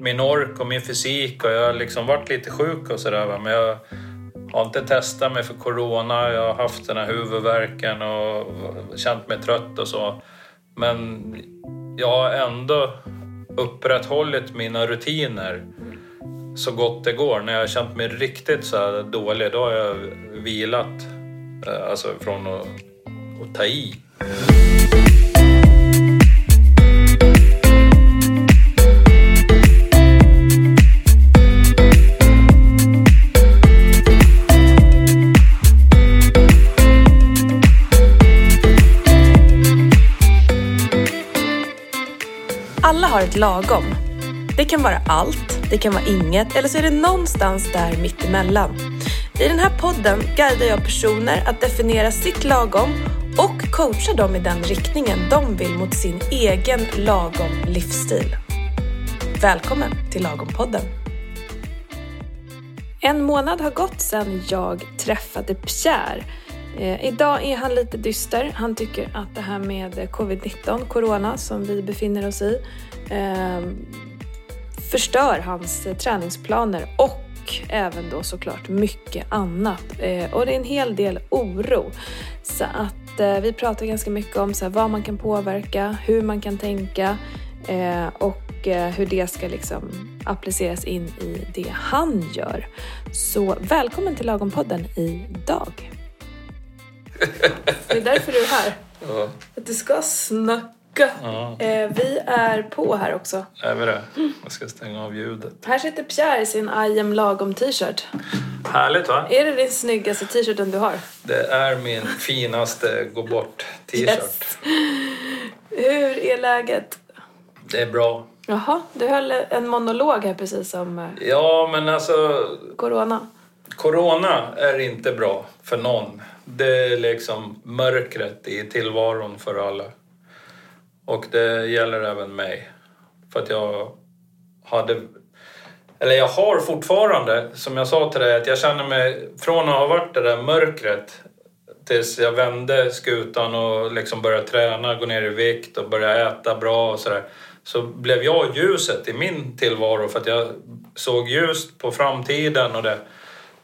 min ork och min fysik och jag har liksom varit lite sjuk och sådär. Men jag har inte testat mig för corona. Jag har haft den här huvudvärken och känt mig trött och så. Men jag har ändå upprätthållit mina rutiner så gott det går. När jag har känt mig riktigt så här dålig, då har jag vilat. Eh, alltså från att, att ta i. har ett lagom. Det kan vara allt, det kan vara inget eller så är det någonstans där mittemellan. I den här podden guidar jag personer att definiera sitt lagom och coachar dem i den riktningen de vill mot sin egen lagom livsstil. Välkommen till Lagom-podden! En månad har gått sedan jag träffade Pierre. Eh, idag är han lite dyster. Han tycker att det här med covid-19, corona, som vi befinner oss i, eh, förstör hans träningsplaner och även då såklart mycket annat. Eh, och det är en hel del oro. Så att eh, vi pratar ganska mycket om så här, vad man kan påverka, hur man kan tänka eh, och eh, hur det ska liksom appliceras in i det han gör. Så välkommen till Lagom-podden idag. Det är därför du är här. Ja, Att du ska snacka. ja. Eh, vi är på här också. är vi det? Jag ska stänga av ljudet. Här sitter Pierre i sin I am lagom t-shirt. Härligt va? Är det din snyggaste t-shirten du har? Det är min finaste gå bort-t-shirt. Yes. Hur är läget? Det är bra. Jaha, du höll en monolog här precis om eh, Ja, men alltså corona. Corona är inte bra för någon. Det är liksom mörkret i tillvaron för alla. Och det gäller även mig. För att jag hade... Eller jag har fortfarande, som jag sa till dig, att jag känner mig... Från att ha varit det där mörkret tills jag vände skutan och liksom började träna, gå ner i vikt och började äta bra och sådär. Så blev jag ljuset i min tillvaro för att jag såg ljust på framtiden och det.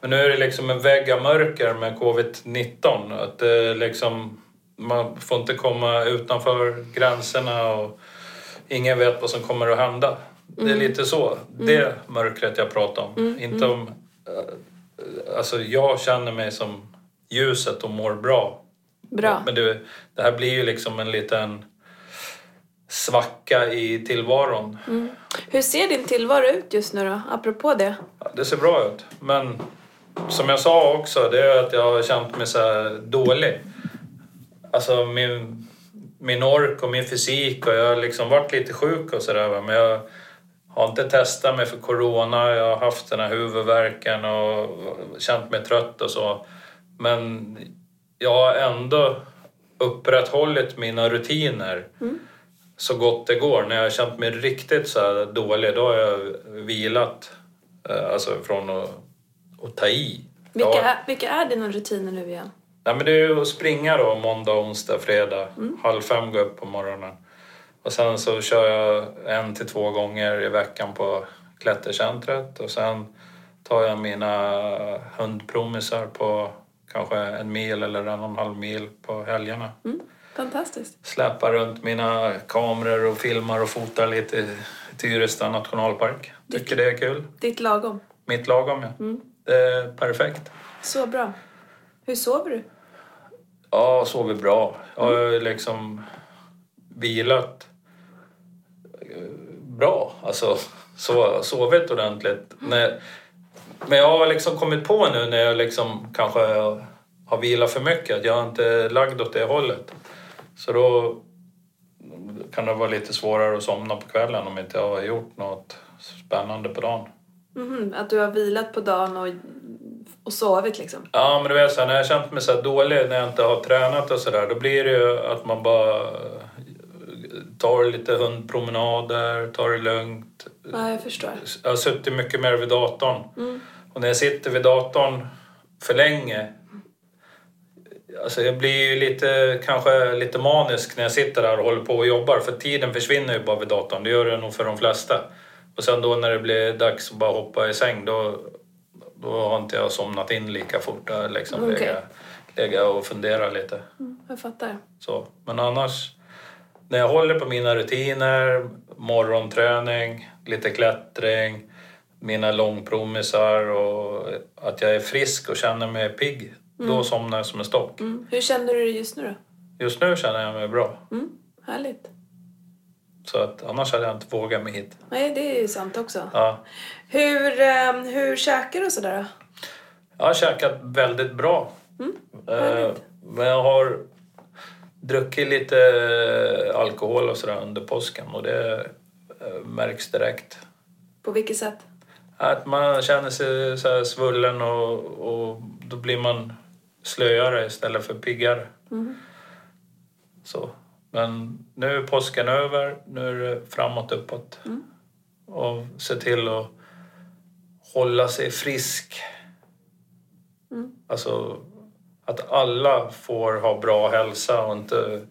Men nu är det liksom en vägg av mörker med covid-19. Att det liksom, man får inte komma utanför gränserna och ingen vet vad som kommer att hända. Det är lite så. Det mörkret jag pratar om. Inte om... eh, Alltså jag känner mig som ljuset och mår bra. Bra. Men det, det här blir ju liksom en liten svacka i tillvaron. Hur ser din tillvaro ut just nu då? Apropå det. Ja, det ser bra ut. Men som jag sa också, det är att jag har känt mig så dålig. Alltså min, min ork och min fysik och jag har liksom varit lite sjuk och sådär. Men jag har inte testat mig för corona. Jag har haft den här huvudvärken och känt mig trött och så. Men jag har ändå upprätthållit mina rutiner så gott det går. När jag har känt mig riktigt så dålig, då har jag vilat. Eh, Alltså från att, att ta i. Vilka, Ja. är, vilka är dina rutiner nu igen? Nej, men det är att springa då måndag, onsdag, fredag. Halv fem går jag upp på morgonen. Och sen så kör jag en till två gånger i veckan på klättercentret. Och sen tar jag mina hundpromisar på kanske en mil eller en och en halv mil på helgerna. Mm. Fantastiskt. Släpar runt mina kameror och filmar och fotar lite i Tyresta nationalpark. Tycker det är kul. Ditt lagom. Mitt lagom ja. Det är perfekt. Så bra. Hur sover du? Ja, sover bra. Jag har liksom vilat eh, bra. Alltså, så, sovit ordentligt. När, men jag har liksom kommit på nu när jag liksom kanske har vilat för mycket att jag har inte lagd åt det hållet. Så då kan det vara lite svårare att somna på kvällen om inte jag har gjort något spännande på dagen. Mhm, Att du har vilat på dagen och, och sovit liksom? Ja, men du vet så här, när jag har känt mig så dålig när jag inte har tränat och sådär, då blir det ju att man bara tar lite hundpromenader, tar det lugnt. Ja, jag förstår. Jag har suttit mycket mer vid datorn. Och när jag sitter vid datorn för länge Alltså jag blir ju lite, kanske lite manisk när jag sitter där och håller på och jobbar för tiden försvinner ju bara vid datorn. Det gör det nog för de flesta. Och sen då när det blir dags att bara hoppa i säng då, då har inte jag somnat in lika fort. Jag har liksom Okej. legat, legat och funderat lite. Mm, jag fattar. Så. Men annars, när jag håller på mina rutiner, morgonträning, lite klättring, mina långpromisar och att jag är frisk och känner mig pigg, då somnar jag som en stock. Mm. Hur känner du dig just nu då? Just nu känner jag mig bra. Mm, härligt. Så att annars hade jag inte vågat mig hit. Nej, det är ju sant också. Ja. Hur, eh, hur käkar du sådär då? Jag har käkat väldigt bra. Eh, härligt. men jag har druckit lite alkohol och sådär under påsken och det eh, märks direkt. På vilket sätt? Att man känner sig så svullen och, och då blir man slöare istället för piggare. Så. Men nu är påsken över, nu är det framåt uppåt. Och se till att hålla sig frisk. Alltså att alla får ha bra hälsa och inte...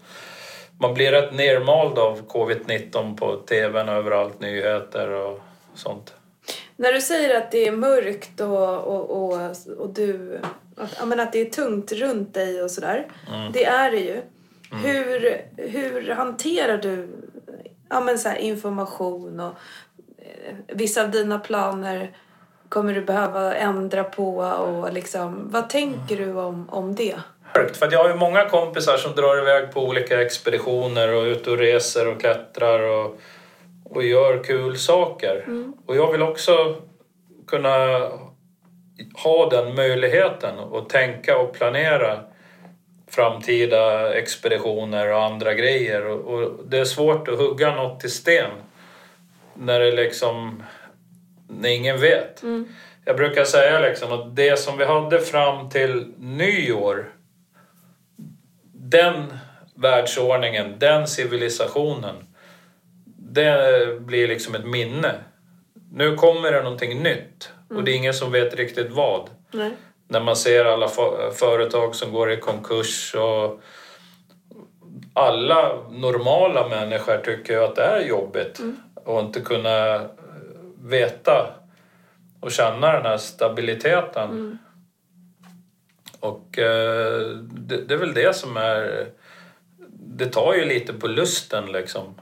Man blir rätt nermald av covid-19 på tvn överallt, nyheter och sånt. När du säger att det är mörkt och, och, och, och du... Att, att det är tungt runt dig och sådär. Det är det ju. Hur, hur hanterar du ja, men så här, information och eh, vissa av dina planer kommer du behöva ändra på och liksom, vad tänker du om, om det? För jag har ju många kompisar som drar iväg på olika expeditioner och ut och reser och klättrar och, och gör kul saker. Och jag vill också kunna ha den möjligheten och tänka och planera framtida expeditioner och andra grejer. Och, och det är svårt att hugga något i sten när det liksom... När ingen vet. Jag brukar säga liksom att det som vi hade fram till nyår den världsordningen, den civilisationen, det blir liksom ett minne. Nu kommer det någonting nytt och det är ingen som vet riktigt vad. Nej. När man ser alla företag som går i konkurs och alla normala människor tycker ju att det är jobbigt och inte kunna eh, veta och känna den här stabiliteten. Och eh, det, det är väl det som är... Det tar ju lite på lusten liksom.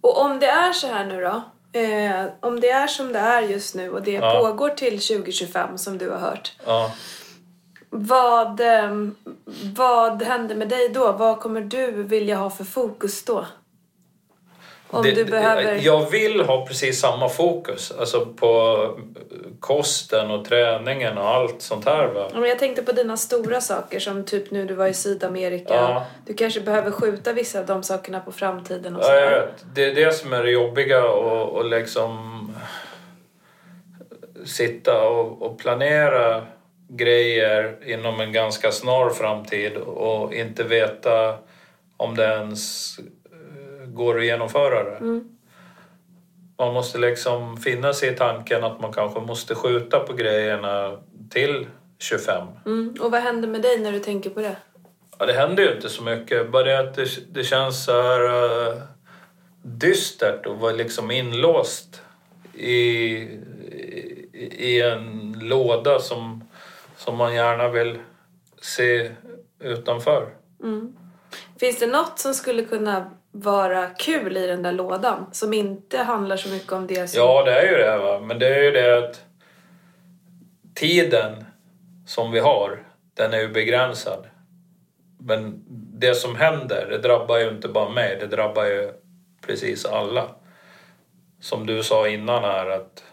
Och om det är så här nu då, eh, om det är som det är just nu och det Ja. pågår till 2025 som du har hört. Ja. Vad, eh, vad händer med dig då? Vad kommer du vilja ha för fokus då? Om det, du behöver... Jag vill ha precis samma fokus. Alltså på kosten och träningen och allt sånt här. Va? Men Jag tänkte på dina stora saker som typ nu du var i Sydamerika. Ja. Du kanske behöver skjuta vissa av de sakerna på framtiden och Ja, jag vet. Det är det som är det jobbiga och, och liksom sitta och, och planera grejer inom en ganska snar framtid och inte veta om det ens går att genomföra det. Man måste liksom finna sig i tanken att man kanske måste skjuta på grejerna till 25. Mm. Och vad händer med dig när du tänker på det? Ja, det händer ju inte så mycket. Bara det att det, det känns så här uh, dystert att vara liksom inlåst i, i, i en låda som, som man gärna vill se utanför. Finns det något som skulle kunna vara kul i den där lådan? Som inte handlar så mycket om det som... Ja, det är ju det. Va? Men det är ju det att tiden som vi har, den är ju begränsad. Men det som händer, det drabbar ju inte bara mig, det drabbar ju precis alla. Som du sa innan här, att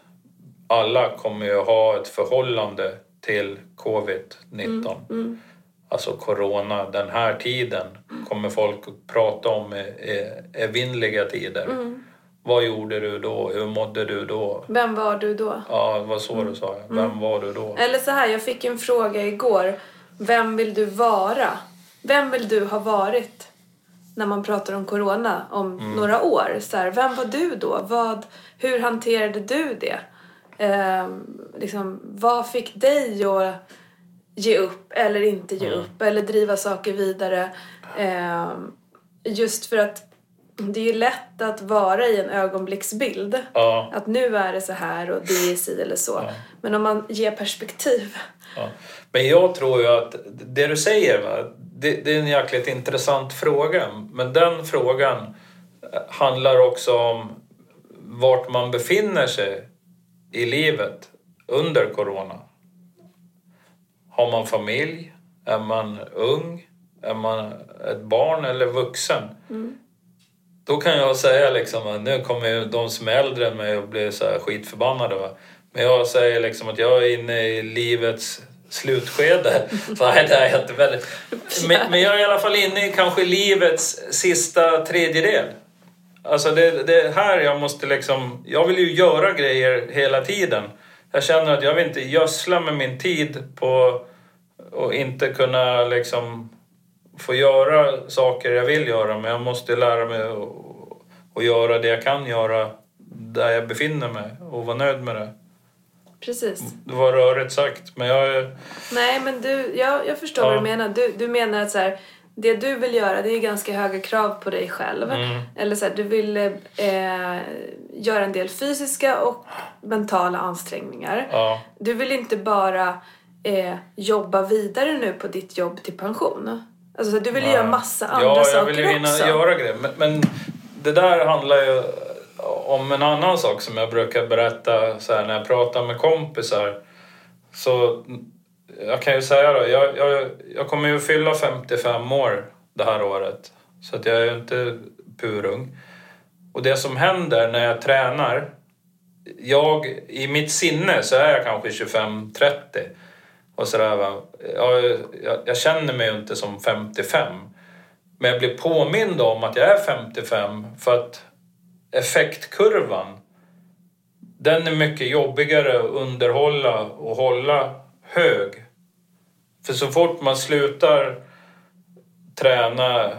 alla kommer ju ha ett förhållande till covid-19. Alltså corona, den här tiden kommer folk att prata om evinnerliga tider. Vad gjorde du då? Hur mådde du då? Vem var du då? Ja, det var så du sa. ja. Vem var du då? Eller så här, jag fick en fråga igår. Vem vill du vara? Vem vill du ha varit när man pratar om corona om Mm. några år? Så här, vem var du då? Vad, hur hanterade du det? Ehm, liksom, vad fick dig att ge upp eller inte Mm. ge upp eller driva saker vidare? Ehm, just för att Det är ju lätt att vara i en ögonblicksbild. Ja, Att nu är det så här och det är si eller så. Ja. Men om man ger perspektiv. ja. Men jag tror ju att det du säger, va? Det, det är en jäkligt intressant fråga. Men den frågan handlar också om vart man befinner sig i livet under corona. Har man familj? Är man ung? Är man ett barn eller vuxen? Då kan jag säga liksom att nu kommer ju de som är äldre än mig att bli så här skitförbannade. Va? Men jag säger liksom att jag är inne i livets slutskede. Nej, det är jag inte väldigt. Men, men jag är i alla fall inne i kanske livets sista tredjedel. Alltså det, det är här jag måste liksom... Jag vill ju göra grejer hela tiden. Jag känner att jag vill inte gödsla med min tid på och inte kunna liksom få göra saker jag vill göra men jag måste lära mig att, göra det jag kan göra där jag befinner mig och vara nöjd med det. Precis. Det var rörigt sagt men jag. Nej, men du, jag, jag förstår Ja. vad du menar. Du, du menar att så här, det du vill göra, det är ganska höga krav på dig själv. Mm. Eller så här, du vill eh, göra en del fysiska och mentala ansträngningar. Ja, Du vill inte bara eh, jobba vidare nu på ditt jobb till pension. Alltså, så du vill Nej. göra massa andra ja, jag saker vill ju hinna också. göra grejer. Men, men det där handlar ju om en annan sak som jag brukar berätta så här, när jag pratar med kompisar. Så jag kan ju säga då, jag, jag, jag kommer ju fylla 55 år det här året. Så att jag är ju inte purung. Och det som händer när jag tränar, jag, i mitt sinne så är jag kanske 25-30. Och sådär va. Jag, jag, jag känner mig ju inte som 55. Men jag blir påmind om att jag är 55 för att effektkurvan den är mycket jobbigare att underhålla och hålla hög. För så fort man slutar träna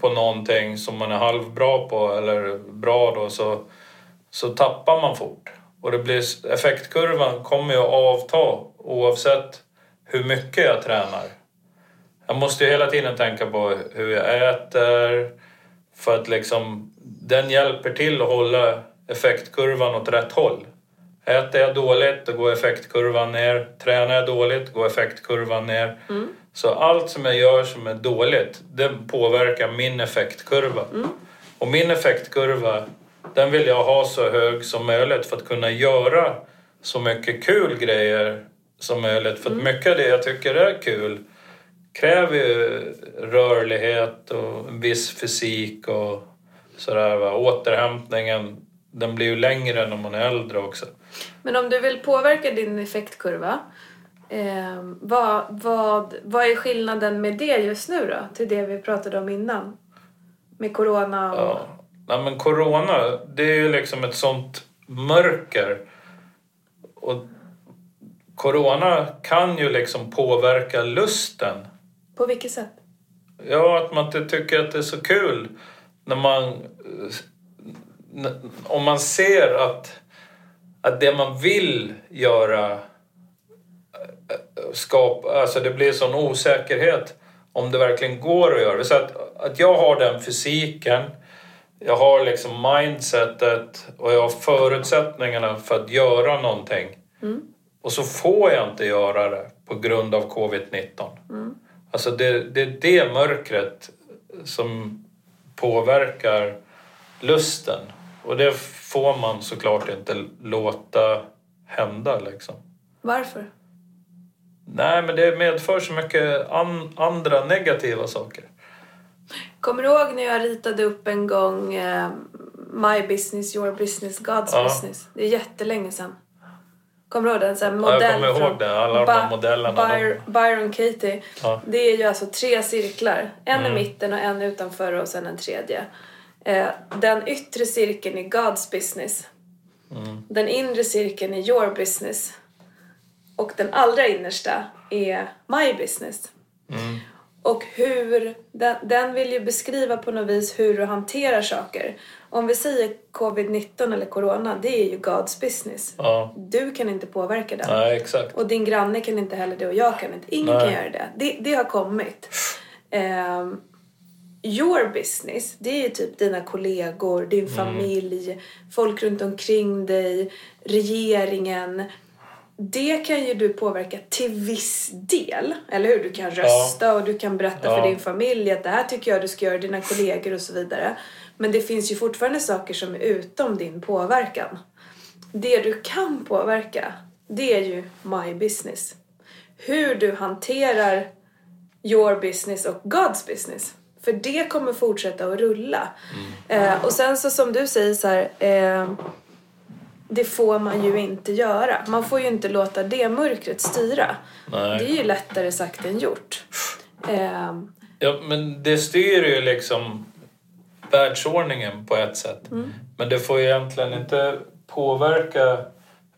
på någonting som man är halvbra på eller bra då så, så tappar man fort. Och det blir, effektkurvan kommer ju att avta oavsett hur mycket jag tränar. Jag måste ju hela tiden tänka på hur jag äter för att liksom den hjälper till att hålla effektkurvan åt rätt håll. Äter jag dåligt, då går effektkurvan ner. Tränar jag dåligt, går effektkurvan ner. Så allt som jag gör som är dåligt, det påverkar min effektkurva. Och min effektkurva, den vill jag ha så hög som möjligt för att kunna göra så mycket kul grejer som möjligt. För att mycket av det jag tycker är kul kräver ju rörlighet och en viss fysik och sådär. Va? Återhämtningen, den blir ju längre när man är äldre också. Men om du vill påverka din effektkurva, eh, vad, vad, vad är skillnaden med det just nu då? Till det vi pratade om innan? Med corona och... Ja. Nej, men corona, det är ju liksom ett sånt mörker. Och corona kan ju liksom påverka lusten. På vilket sätt? Ja, att man inte tycker att det är så kul när man... eh, Om man ser att, att det man vill göra skap, alltså det blir sån osäkerhet om det verkligen går att göra det. Så att, att jag har den fysiken, jag har liksom mindsetet och jag har förutsättningarna för att göra någonting. Och så får jag inte göra det på grund av covid-19. Alltså det, det är det mörkret som påverkar lusten. Och det får man såklart inte låta hända liksom. Varför? Nej, men det medför så mycket an, andra negativa saker. Kommer du ihåg när jag ritade upp en gång eh, My business, your business, God's Ja. business? Det är jättelänge sedan. Kommer du ihåg den? Så här Ja, modell jag kommer ihåg det. Alla de här modellerna, de- Byr, Byron Katie. Ja. Det är ju alltså tre cirklar. En Mm. i mitten och en utanför och sen en tredje. Eh, den yttre cirkeln är God's business. Mm. Den inre cirkeln är your business. Och den allra innersta är my business. Mm. Och hur, den, den vill ju beskriva på något vis hur du hanterar saker. Om vi säger covid-19 eller corona, det är ju God's business. Ja, Du kan inte påverka den. nej exakt. Och din granne kan inte heller det och jag kan inte. Ingen Nej. kan göra det. Det, det har kommit. Ehm, your business, det är ju typ dina kollegor, din familj, folk runt omkring dig, regeringen. Det kan ju du påverka till viss del, eller hur? Du kan rösta och du kan berätta Ja. för din familj att det här tycker jag du ska göra, dina kollegor och så vidare. Men det finns ju fortfarande saker som är utom din påverkan. Det du kan påverka, det är ju my business. Hur du hanterar your business och God's business. För det kommer fortsätta att rulla. Eh, och sen så som du säger så här, eh, det får man ju inte göra. Man får ju inte låta det mörkret styra. Nej. Det är ju lättare sagt än gjort. Eh, Ja, men det styr ju liksom världsordningen på ett sätt. Men det får ju egentligen inte påverka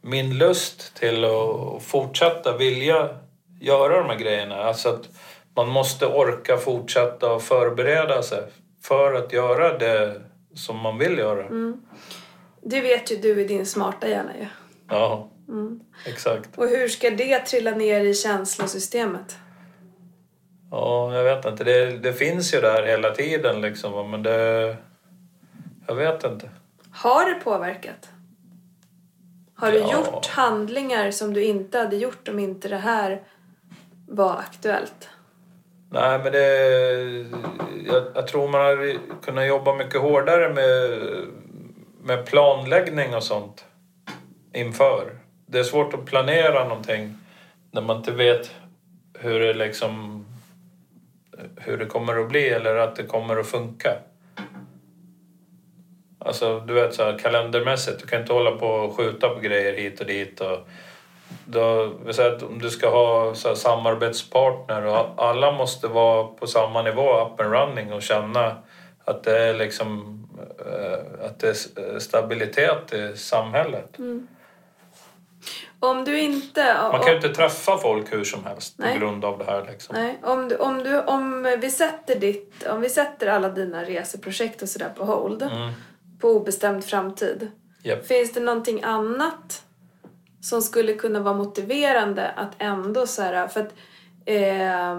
min lust till att fortsätta vilja göra de här grejerna. Alltså att man måste orka fortsätta och förbereda sig för att göra det som man vill göra. Det vet ju du i din smarta hjärna ju. Ja, exakt. Och hur ska det trilla ner i känslosystemet? Ja, jag vet inte. Det, det finns ju där hela tiden liksom. Men det... Jag vet inte. Har det påverkat? Har du Ja. gjort handlingar som du inte hade gjort om inte det här var aktuellt? Nej, men det... Jag, jag tror man hade kunnat jobba mycket hårdare med, med planläggning och sånt inför. Det är svårt att planera någonting när man inte vet hur det liksom hur det kommer att bli eller att det kommer att funka. Alltså, du vet så här kalendermässigt, du kan inte hålla på och skjuta på grejer hit och dit. Och då, vi säger att om du ska ha så här, samarbetspartner och alla måste vara på samma nivå, up and running och känna att det är liksom att det är stabilitet i samhället. Om du inte... Man kan ju inte träffa folk hur som helst Nej. på grund av det här. Liksom. Nej, om, du, om, du, om, vi sätter ditt, om vi sätter alla dina reseprojekt och sådär på hold Mm. på obestämd framtid. Japp. Finns det någonting annat som skulle kunna vara motiverande att ändå så här, för att eh,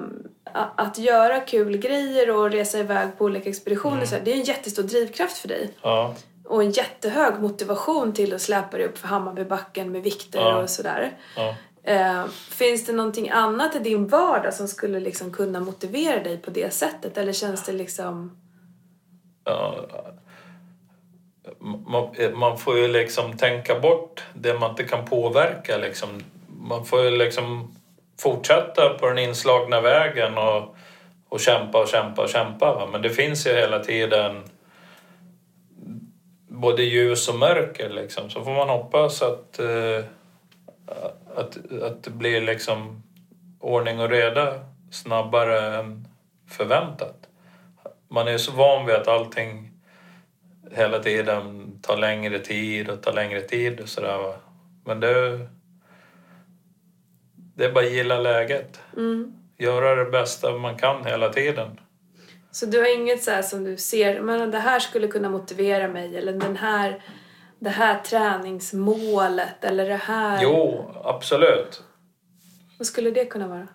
att göra kul grejer och resa iväg på olika expeditioner Mm. så här, det är en jättestor drivkraft för dig. Ja. Och en jättehög motivation till att släpa dig upp för Hammarbybacken med vikter Ja. och sådär. Ja. Eh, finns det någonting annat i din vardag som skulle liksom kunna motivera dig på det sättet? Eller känns det liksom... Ja, man, man får ju liksom tänka bort det man inte kan påverka. Liksom. Man får ju liksom fortsätta på den inslagna vägen och, och kämpa och kämpa och kämpa. Va? Men det finns ju hela tiden både ljus och mörker. Liksom. Så får man hoppas att, eh, att, att det blir liksom ordning och reda snabbare än förväntat. Man är så van vid att allting hela tiden tar längre tid och tar längre tid och sådär va. Men det... Det är bara att gilla läget. Mm. Göra det bästa man kan hela tiden. Så du har inget så som du ser, men det här skulle kunna motivera mig eller den här, det här träningsmålet eller det här... Jo, absolut. Vad skulle det kunna vara?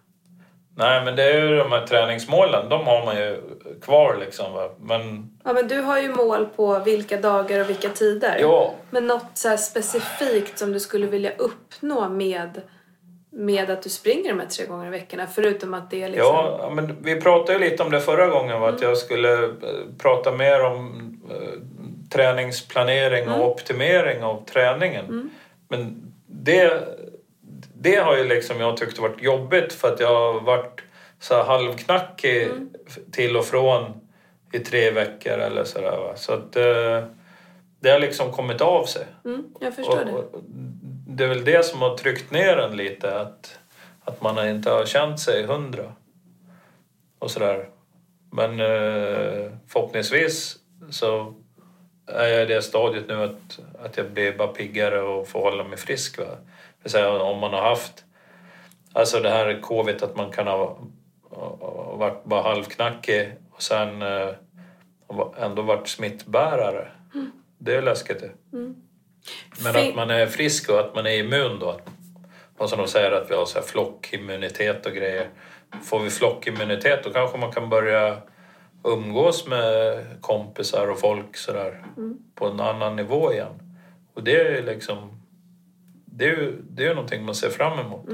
Nej, men det är ju de här träningsmålen, de har man ju kvar liksom va. Men Ja, men du har ju mål på vilka dagar och vilka tider. ja, Men något så specifikt som du skulle vilja uppnå med, med att du springer de här tre gånger i veckan? Förutom att det är liksom... Ja, men vi pratade ju lite om det förra gången, va? att jag skulle eh, prata mer om eh, träningsplanering och optimering av träningen. Men det, det har ju liksom jag tyckt varit jobbigt för att jag har varit så halvknackig till och från i tre veckor eller sådär. Så att eh, det har liksom kommit av sig. Mm, jag förstår Och, det. Det är väl det som har tryckt ner en lite, att, att man inte har känt sig hundra. Och sådär. Men eh, förhoppningsvis så är jag i det stadiet nu att, att jag blir bara piggare och får hålla mig frisk. Va? Det vill säga om man har haft alltså det här covid att man kan ha, ha varit bara halvknackig och sen eh, ändå varit smittbärare. Det är läskigt det. Men att man är frisk och att man är immun då. Och som de säger att vi har så här flockimmunitet och grejer. Får vi flockimmunitet då kanske man kan börja umgås med kompisar och folk sådär på en annan nivå igen. Och det är liksom... Det är ju det är någonting man ser fram emot.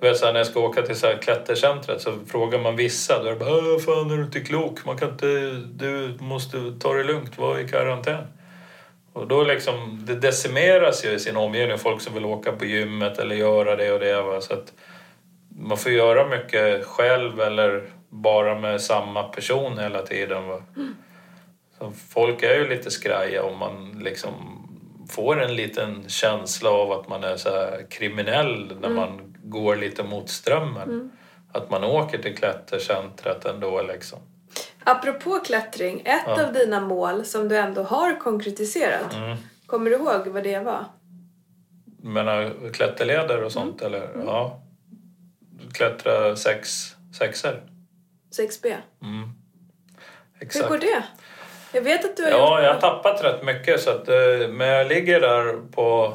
Du vet, så här, när jag ska åka till så här klättercentret så frågar man vissa. Då är det bara "Åh, “Fan, är du inte klok? Man kan inte, du måste ta det lugnt, var i karantän”. Och då liksom, det decimeras ju i sin omgivning, folk som vill åka på gymmet eller göra det och det. Va? Så att man får göra mycket själv eller bara med samma person hela tiden. Va? Så folk är ju lite skraja om man liksom får en liten känsla av att man är så kriminell när man går lite mot strömmen. Att man åker till klättercentret ändå liksom. Apropå klättring, ett Ja. av dina mål som du ändå har konkretiserat. Mm. Kommer du ihåg vad det var? menar klätterleder och sånt eller? Ja. Klättra sex, sexer. 6B. Mm. Hur Exakt. går det? Jag vet att du har Ja, gjort jag har tappat rätt mycket så att, eh, men jag ligger där på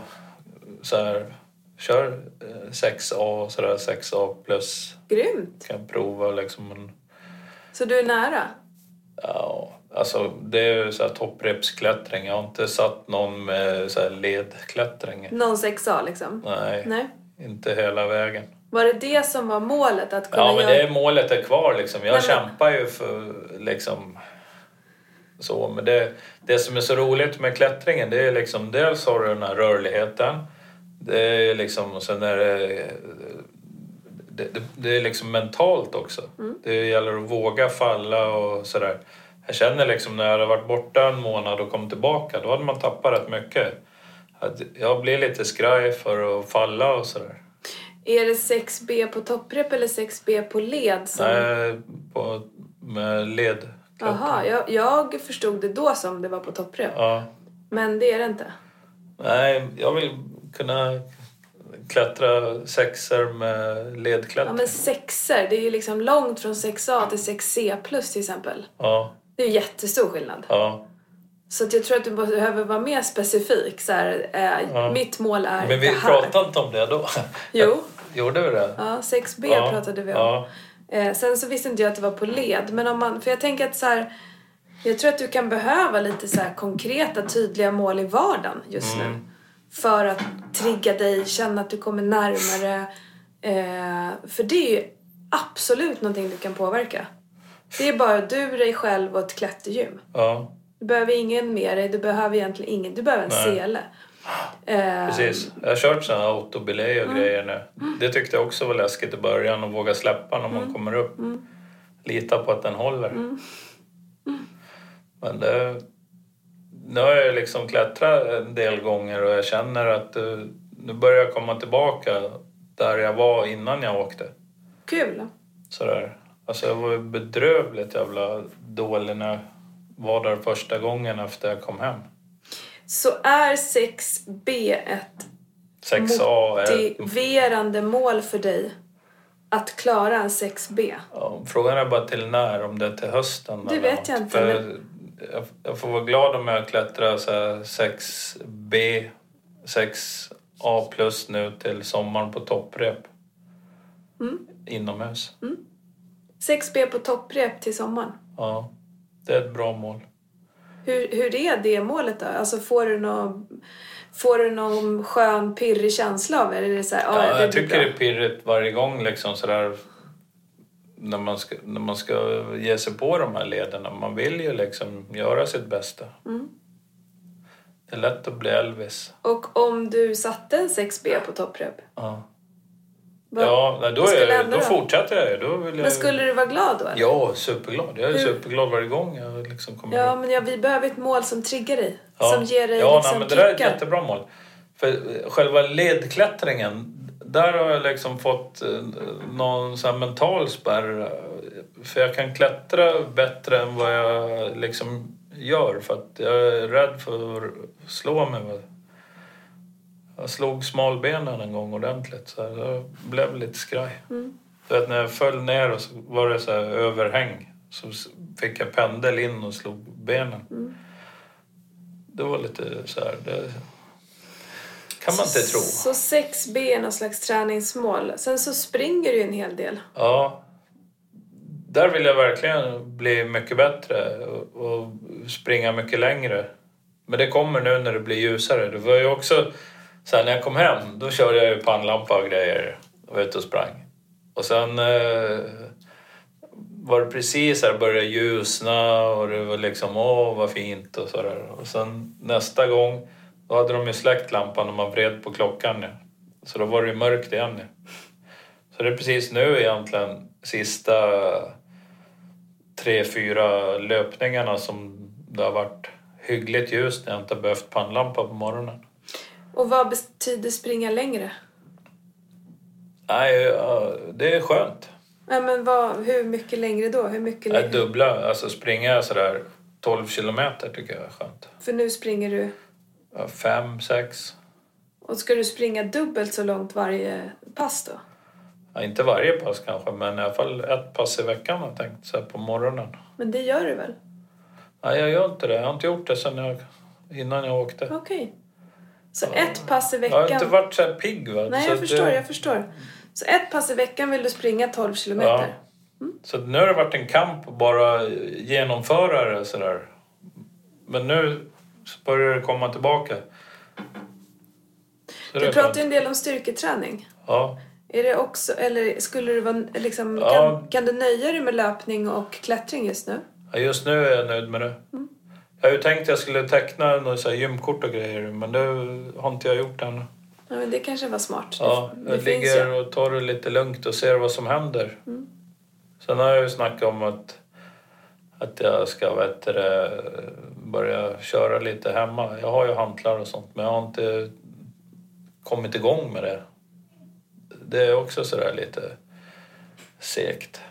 så här, kör eh, 6A och sådär 6A plus grymt. kan prova liksom en, Så du är nära? ja, alltså det är ju så här topprepsklättring. Jag har inte satt någon med så här ledklättring. Någon 6A liksom? Nej, Nej. inte hela vägen. Var det det som var målet? Att kunna Ja, men det är, målet är kvar liksom. Jag Nej, men- kämpar ju för liksom så. Men det, det som är så roligt med klättringen det är liksom dels har du den här rörligheten. Det är liksom, sen är det, det, det, det är liksom mentalt också. Det gäller att våga falla och sådär. Jag känner liksom när jag hade varit borta en månad och kom tillbaka, då hade man tappat rätt mycket. Jag blir lite skraj för att falla och sådär. Är det 6B på topprep eller 6B på led? Som... Nej, på, med led. Jaha, jag, jag förstod det då som det var på topprep. Ja. Men det är det inte. Nej, jag vill kunna klättra sexer med Ja, ledklättring. men sexer, det är ju liksom långt från 6A till 6C plus till exempel. Ja, Det är ju jättestor skillnad. ja. Så att jag tror att du behöver vara mer specifik. Så här, eh, Ja. Mitt mål är Men vi det här. pratade inte om det då. Jo, Gjorde vi det? ja, 6B Ja, pratade vi om. Ja, Eh, sen så visste inte jag att det var på led. Men om man, för jag tänker att så här, jag tror att du kan behöva lite så konkreta, tydliga mål i vardagen just Mm. nu. För att trigga dig, känna att du kommer närmare. Eh, för det är ju absolut någonting du kan påverka. Det är bara du, dig själv och ett klättergym. ja, Du behöver ingen med dig, du behöver egentligen ingen. Du behöver en Nej. sele. Eh, precis. Jag har kört sådana här autobelay och grejer nu. Det tyckte jag också var läskigt i början att våga släppa när man kommer upp. Lita på att den håller. Men det... Nu har jag liksom klättrat en del gånger och jag känner att eh, nu börjar jag komma tillbaka där jag var innan jag åkte. Kul! Sådär. Alltså jag var ju bedrövligt jävla dålig när jag var där första gången efter jag kom hem. Så är 6B ett 6A är... motiverande mål för dig att klara en 6B? Ja, frågan är bara till när, om det är till hösten Det vet något. jag inte, För men- jag, får vara glad om jag klättrar så här 6B, 6A plus nu till sommaren på topprep. Mm. Inomhus. 6B på topprep till sommaren. Ja, det är ett bra mål. Hur, hur är det målet då? Alltså får du någon, får du någon skön pirrig känsla av det? Är det så här, ja, Ja, det jag tycker bra. det är pirrigt varje gång liksom sådär när man, ska, när man ska ge sig på de här lederna. Man vill ju liksom göra sitt bästa. Mm. Det är lätt att bli Elvis. Och om du satte en 6B på topprep? Ja, Vad- ja då, är, hända då då? fortsätter jag ju. Då vill jag... Men skulle du vara glad då? Eller? Ja, superglad. Jag är Hur- superglad varje gång jag liksom kommer Ja, upp. men ja, vi behöver ett mål som triggar dig. Ja. Som ger dig ja, liksom nej, men det där är ett jättebra mål. För själva ledklättringen, där har jag liksom fått eh, någon här mental spärr. För jag kan klättra bättre än vad jag liksom gör för att jag är rädd för att slå mig. Jag slog smalbenen en gång ordentligt så jag blev lite skraj. Mm. Du vet, när jag föll ner och så var det så här överhäng så fick jag pendel in och slog benen. Mm. Det var lite så här... Det kan man inte tro. Så 6B är någon slags träningsmål. Sen så springer du ju en hel del. Ja. där vill jag verkligen bli mycket bättre och, springa mycket längre. Men det kommer nu när det blir ljusare. Det var ju också så här, när jag kom hem, då körde jag ju pannlampa och grejer och var ute och sprang. Och sen eh, var det precis här började ljusna och det var liksom åh vad fint och sådär. Och sen nästa gång, då hade de ju släckt lampan och man vred på klockan. Ja. Så då var det ju mörkt igen. Ja. Så det är precis nu egentligen sista tre, fyra löpningarna som det har varit hyggligt ljust när jag inte behövt pannlampa på morgonen. Och vad betyder springa längre? Nej, ja, det är skönt. Nej, men vad, hur mycket längre då? Hur mycket längre? dubbla, alltså springa sådär 12 kilometer tycker jag är skönt. För nu springer du... Ja, Fem, sex. Och ska du springa dubbelt så långt varje pass då? Ja, inte varje pass kanske, men i alla fall ett pass i veckan har jag tänkt så på morgonen. Men det gör du väl? Nej, jag gör inte det. Jag har inte gjort det sen jag, innan jag åkte. Okej. Så ett pass i Jag har veckan... inte varit så här pigg va. Nej, så jag förstår, det- jag förstår. Så ett pass i veckan vill du springa 12 kilometer? Så att nu har det varit en kamp att bara genomföra det sådär. Men nu så börjar det komma tillbaka. Så Du pratar ju en del om styrketräning. Ja. Är det också, eller skulle du vara, liksom, Ja. kan, kan du nöja dig med löpning och klättring just nu? Ja, just nu är jag nöjd med det. Mm. Jag har ju tänkt att jag skulle teckna något så gymkort och grejer men det har inte jag gjort ännu. Ja, men det kanske var smart. Ja, det, jag ligger och tar det lite lugnt och ser vad som händer. Mm. Sen har jag ju snackat om att, att jag ska vet börja köra lite hemma. Jag har ju hantlar och sånt men jag har inte kommit igång med det. Det är också sådär lite segt.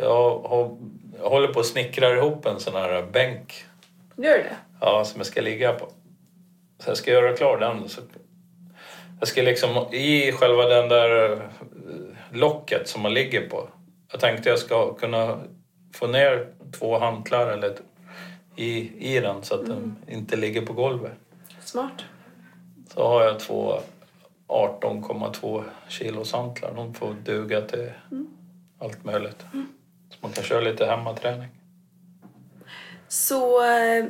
Jag, har, jag håller på att snickra ihop en sån här bänk Gör du det? Ja, som jag ska ligga på. Så jag ska göra klar den. Så jag ska liksom i själva den där eh, locket som man ligger på. Jag tänkte jag ska kunna få ner två hantlar eller i, i den så att den inte ligger på golvet. Smart. Så har jag två 18,2 kilos hantlar. De får duga till allt möjligt. Så man kan köra lite hemmaträning. Så eh,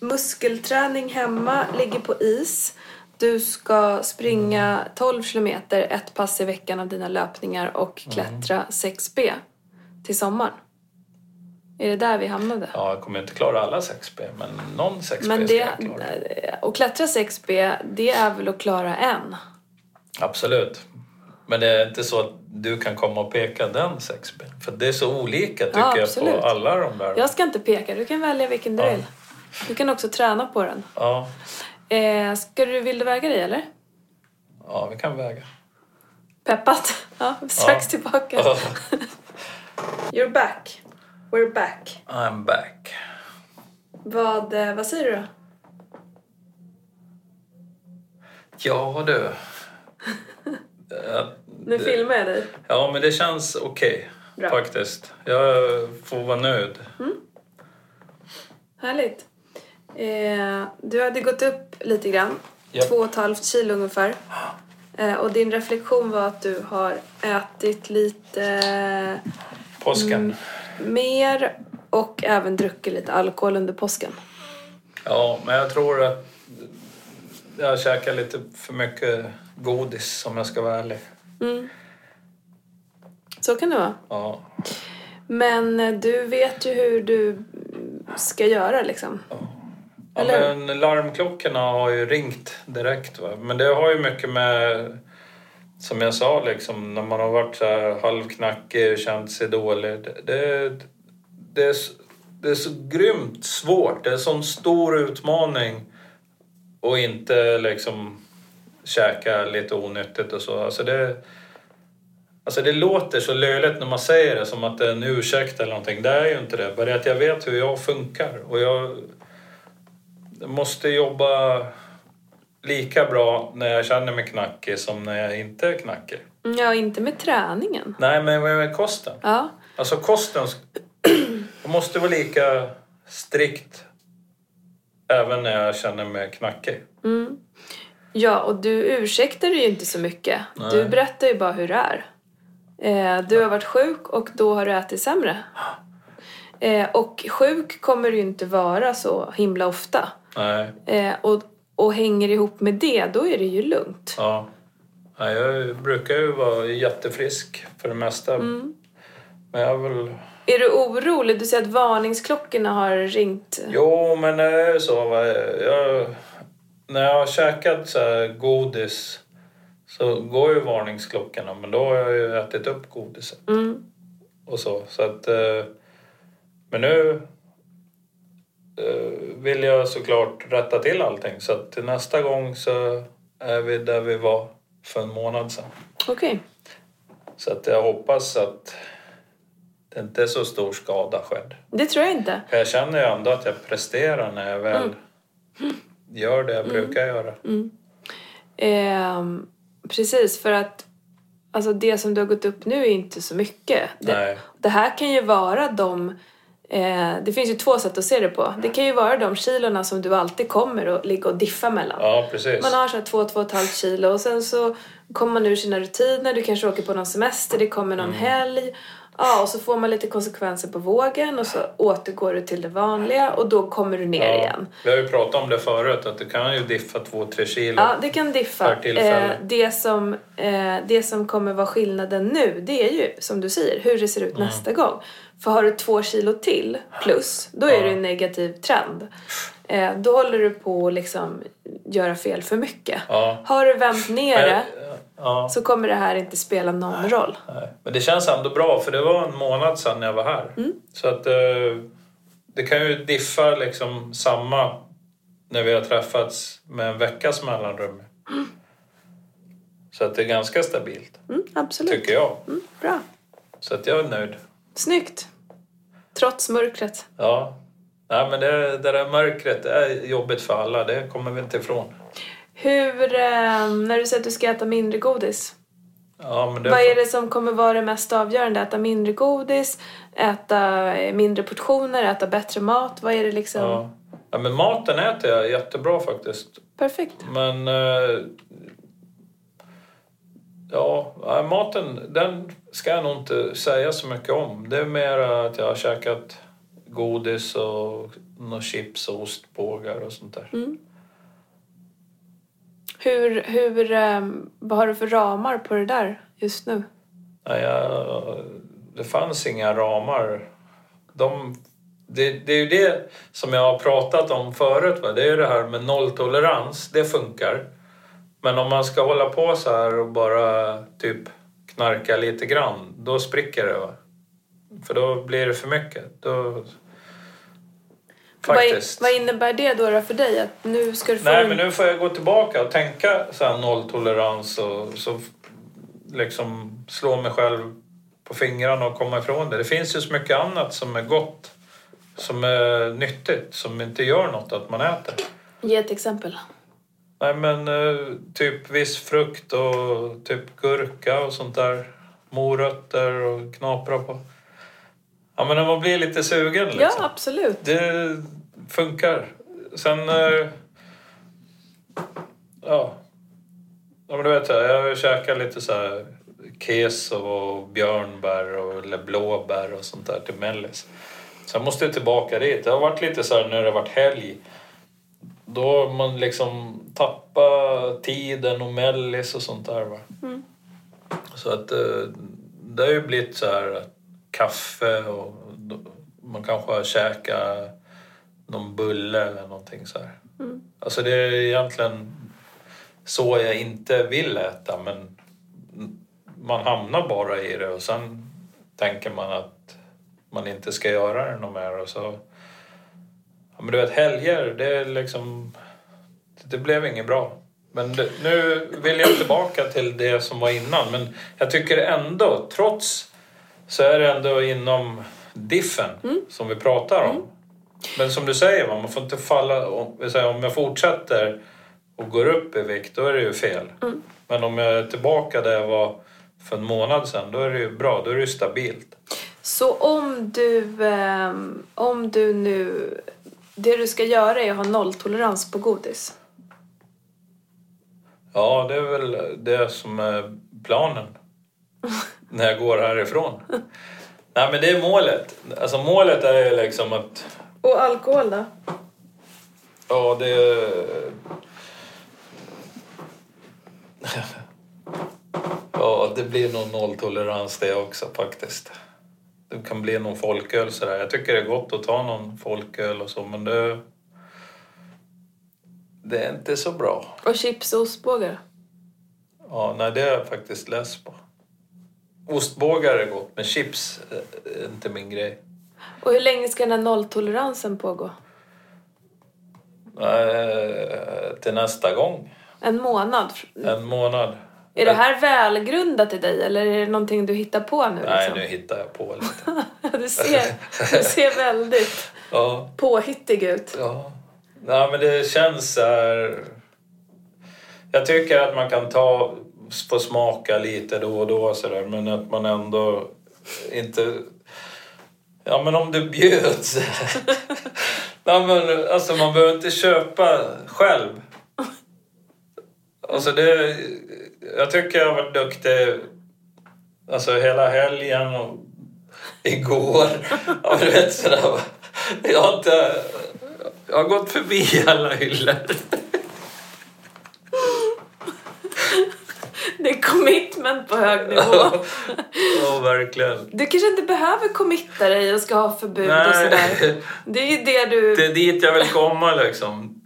muskelträning hemma ligger på is. Du ska springa 12 kilometer ett pass i veckan av dina löpningar och klättra 6B till sommaren. Är det där vi hamnade? Ja, jag kommer inte klara alla 6B, men någon 6B Men ska det, jag klara. och klättra 6B, det är väl att klara en? Absolut. Men det är inte så att du kan komma och peka den 6B. För det är så olika tycker jag absolut. på alla de där. Jag ska inte peka, du kan välja vilken du Ja. vill. Du kan också träna på den. Ja, Eh, ska du, vill du väga dig eller? ja, vi kan väga. Peppat? Ja, strax Ja. tillbaka. You're back. We're back. I'm back. Vad, eh, vad säger du då? Ja du. Nu det- filmar jag dig. Ja, men det känns okej Bra. faktiskt. Jag får vara nöjd. Härligt. Eh, du hade gått upp lite grann. Japp. Två och ett halvt kilo ungefär. Eh, och din reflektion var att du har ätit lite Påsken. Mm. Mer och även druckit lite alkohol under påsken. Ja, men jag tror att jag käkar lite för mycket godis om jag ska vara ärlig. Så kan det vara. Ja, Men eh, du vet ju hur du ska göra liksom. Ja, Eller men larmklockorna har ju ringt direkt. Va? Men det har ju mycket med, som jag sa, liksom, när man har varit så här halvknackig och känt sig dålig. Det, det, det, är, det är så grymt svårt. Det är en sån stor utmaning att inte liksom käka lite onyttigt och så. Alltså det, alltså det låter så löjligt när man säger det som att det är en ursäkt eller någonting. Det är ju inte det. Bara det att jag vet hur jag funkar. Och jag måste jobba lika bra när jag känner mig knackig som när jag inte är knackig. Ja, inte med träningen. Nej, men med kosten. Ja, Alltså kosten måste vara lika strikt även när jag känner mig knackig. ja och du ursäktar ju inte så mycket. Nej. Du berättar ju bara hur det är. Eh, du har varit sjuk och då har du ätit sämre. Eh, och sjuk kommer du ju inte vara så himla ofta. Nej. Eh, och, och hänger ihop med det, då är det ju lugnt. Ja. ja. Jag brukar ju vara jättefrisk för det mesta. Mm. Men jag väl... Är du orolig? Du säger att varningsklockorna har ringt. Jo, men det är ju så. Va? Jag, när jag har käkat så här godis så går ju varningsklockorna. Men då har jag ju ätit upp godiset. Mm. och så. så att, eh, men nu vill jag såklart rätta till allting. Så att till nästa gång så är vi där vi var för en månad sedan. Okej. Så att jag hoppas att det inte är så stor skada skedd. Det tror jag inte. För jag känner ju ändå att jag presterar när jag väl gör det jag brukar göra. Ehm, precis, för att alltså det som du har gått upp nu är inte så mycket. Det, det här kan ju vara de... Eh, det finns ju två sätt att se det på. Det kan ju vara de kilorna som du alltid kommer att ligga och diffa mellan. Ja, precis. Man har så här två, två och ett halvt kilo och sen så kommer man ur sina rutiner. Du kanske åker på någon semester, det kommer Mm. någon helg. Ja, och så får man lite konsekvenser på vågen och så återgår du till det vanliga och då kommer du ner igen. Vi har ju pratat om det förut, att det kan ju diffa 2-3 kilo. Ja, det kan diffa. Eh, det, som, eh, det som kommer vara skillnaden nu, det är ju som du säger, hur det ser ut Mm. nästa gång. För har du två kilo till plus, då är Ja. det en negativ trend. Eh, då håller du på att liksom göra fel för mycket. Ja. Har du vänt ner det Men, ja. så kommer det här inte spela någon roll. Nej. Men det känns ändå bra för det var en månad sedan jag var här. Mm. Så att eh, det kan ju diffa liksom samma när vi har träffats med en veckas mellanrum. Så att det är ganska stabilt, Mm, absolut. tycker jag. Mm, bra. Så att jag är nöjd. Snyggt. Trots mörkret. Ja. Nej, men det, det där mörkret är jobbigt för alla, det kommer vi inte ifrån. Hur, eh, när du säger att du ska äta mindre godis, Ja, men det Vad är det som kommer vara det mest avgörande? Äta mindre godis, äta eh, mindre portioner, äta bättre mat? Vad är det liksom? Ja. ja, men maten äter jag jättebra faktiskt. Perfekt. Men... Eh, ja, maten den ska jag nog inte säga så mycket om. Det är mer att jag har käkat godis och några chips och ostbågar och sånt där. Hur, hur, eh, vad har du för ramar på det där just nu? Jag, det fanns inga ramar. De, det, det är ju det som jag har pratat om förut. Va? Det är ju det här med nolltolerans. Det funkar. Men om man ska hålla på så här och bara typ knarka lite grann, då spricker det. Va? För då blir det för mycket. Då... Faktiskt. Vad, vad innebär det då, då för dig? Att nu ska du få Nej, en- men nu får jag gå tillbaka och tänka så här nolltolerans och så liksom slå mig själv på fingrarna och komma ifrån det. Det finns ju så mycket annat som är gott, som är nyttigt, som inte gör något att man äter. Ge ett exempel. Nej, men eh, typ viss frukt och typ gurka och sånt där. Morötter och knapra på. Ja, men när man blir lite sugen liksom. Ja, absolut. Det funkar. Sen... eh, Ja. ja men du vet, jag har käkat lite så här keso och björnbär och eller blåbär och sånt där till mellis. Jag måste tillbaka dit. Det har varit lite så här när det har varit helg. Då har man liksom tappat tiden och mellis och sånt där. Va? Så att eh, det har ju blivit så här kaffe och man kanske har käkat någon bulle eller någonting så här. Alltså det är egentligen så jag inte vill äta men man hamnar bara i det och sen tänker man att man inte ska göra det något mer och så... Ja, men du vet helger, det är liksom... Det blev inget bra. Men det, nu vill jag tillbaka till det som var innan men jag tycker ändå, trots så är det ändå inom diffen som vi pratar om. Men som du säger, man får inte falla... Om, jag fortsätter och går upp i vikt, då är det ju fel. Men om jag är tillbaka där jag var för en månad sedan, då är det ju bra. Då är det ju stabilt. Så om du, ehm, om du nu... Det du ska göra är att ha nolltolerans på godis. Ja, det är väl det som är planen. när jag går härifrån. Nej men det är målet. Alltså målet är ju liksom att... Och alkohol då? Ja, det... Ja, det blir nog nolltolerans det också faktiskt. Det kan bli någon folköl sådär. Jag tycker det är gott att ta någon folköl och så, men det... Det är inte så bra. Och chips och ostbågar? Ja, nej, det är jag faktiskt less på. Ostbågar är gott, men chips är inte min grej. Och hur länge ska den här nolltoleransen pågå? Eh, till nästa gång. En månad? En månad. Är det här välgrundat i dig eller är det någonting du hittar på nu? Nej, liksom? nu hittar jag på lite. du, ser, du ser väldigt ja, påhittig ut. ja. Nej, men det känns så här... Jag tycker att man kan ta, få smaka lite då och då så där, men att man ändå inte... Ja, men om det bjöds. Nej, men alltså man behöver inte köpa själv. Alltså det... Jag tycker jag har varit duktig alltså hela helgen och igår. Ja, du vet sådär. Jag har inte... Jag har gått förbi alla hyllor. Det är commitment på hög nivå. Ja, verkligen. Du kanske inte behöver committa dig och ska ha förbud och sådär. Nej, Det är ju det du... det är dit jag vill komma liksom.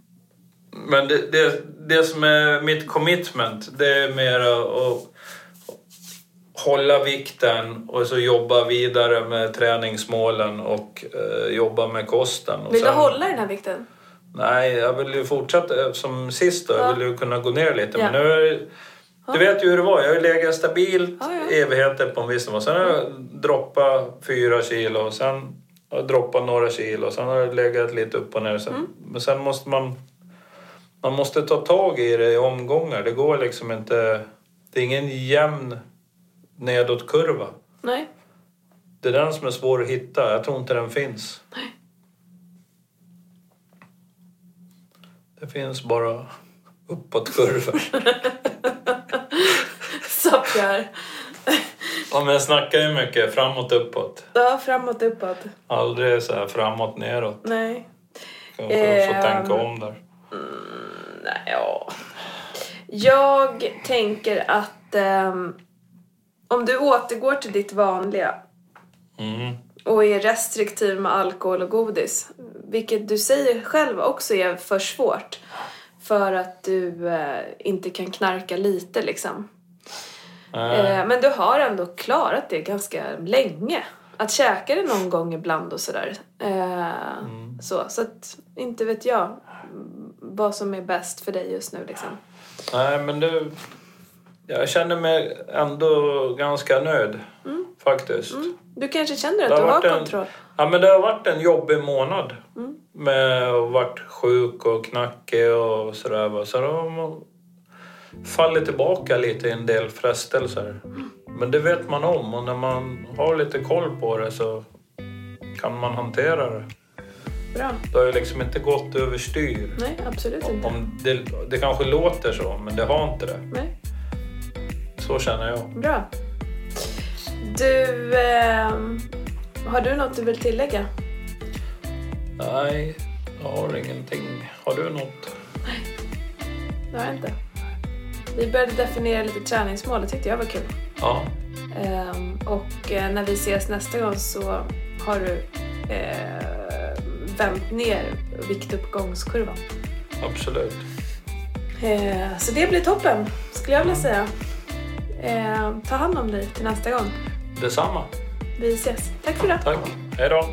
Men det, det, det som är mitt commitment, det är mer att hålla vikten och så jobba vidare med träningsmålen och eh, jobba med kosten. Och Vill du sen- hålla den här vikten? Nej, jag vill ju fortsätta eh, som sist då. Ja. Jag vill ju kunna gå ner lite. Ja. Men nu är, Du vet ju hur det var. Jag har ju legat stabilt Ja, ja. evigheter på en viss nivå. Sen har jag droppat fyra kilo och sen har jag droppat några kilo. Sen har jag legat lite upp och ner. Sen, Mm. Men sen måste man... Man måste ta tag i det i omgångar. Det går liksom inte... Det är ingen jämn nedåtkurva. Nej. Det är den som är svår att hitta. Jag tror inte den finns. Nej. Det finns bara uppåtkurvor. Pierre. ja, men jag snackar ju mycket framåt uppåt. Ja, framåt, uppåt. Aldrig så här framåt neråt. Nej. Jag får Ehm. tänka om där. Nej, ja. Jag tänker att ehm, om du återgår till ditt vanliga Mm. och är restriktiv med alkohol och godis, vilket du säger själv också är för svårt för att du eh, inte kan knarka lite liksom. Nej. Eh, men du har ändå klarat det ganska länge. Att käka det någon gång ibland och sådär. Eh, så, så att inte vet jag mm, vad som är bäst för dig just nu liksom. Nej, men du... Jag känner mig ändå ganska nöjd. Faktiskt. Du kanske känner att har du har en- kontroll? Ja, men det har varit en jobbig månad. Mm. Med att varit sjuk och knackig och sådär. Så då fallit tillbaka lite i en del frestelser. Men det vet man om och när man har lite koll på det så kan man hantera det. Bra. Det har ju liksom inte gått överstyr. Nej, absolut inte. Om det, det kanske låter så, men det har inte det. Nej, Så känner jag. bra. Du, ehm, har du något du vill tillägga? Nej, jag har ingenting. Har du något? Det har jag inte. Vi började definiera lite träningsmål, det tyckte jag var kul. Ja, Ehm, och eh, när vi ses nästa gång så har du eh, vänt ner viktuppgångskurvan. absolut. Eh, så det blir toppen, skulle jag vilja säga. Eh, ta hand om dig till nästa gång. Detsamma. Vi ses. Tack för idag. Tack. Hej då.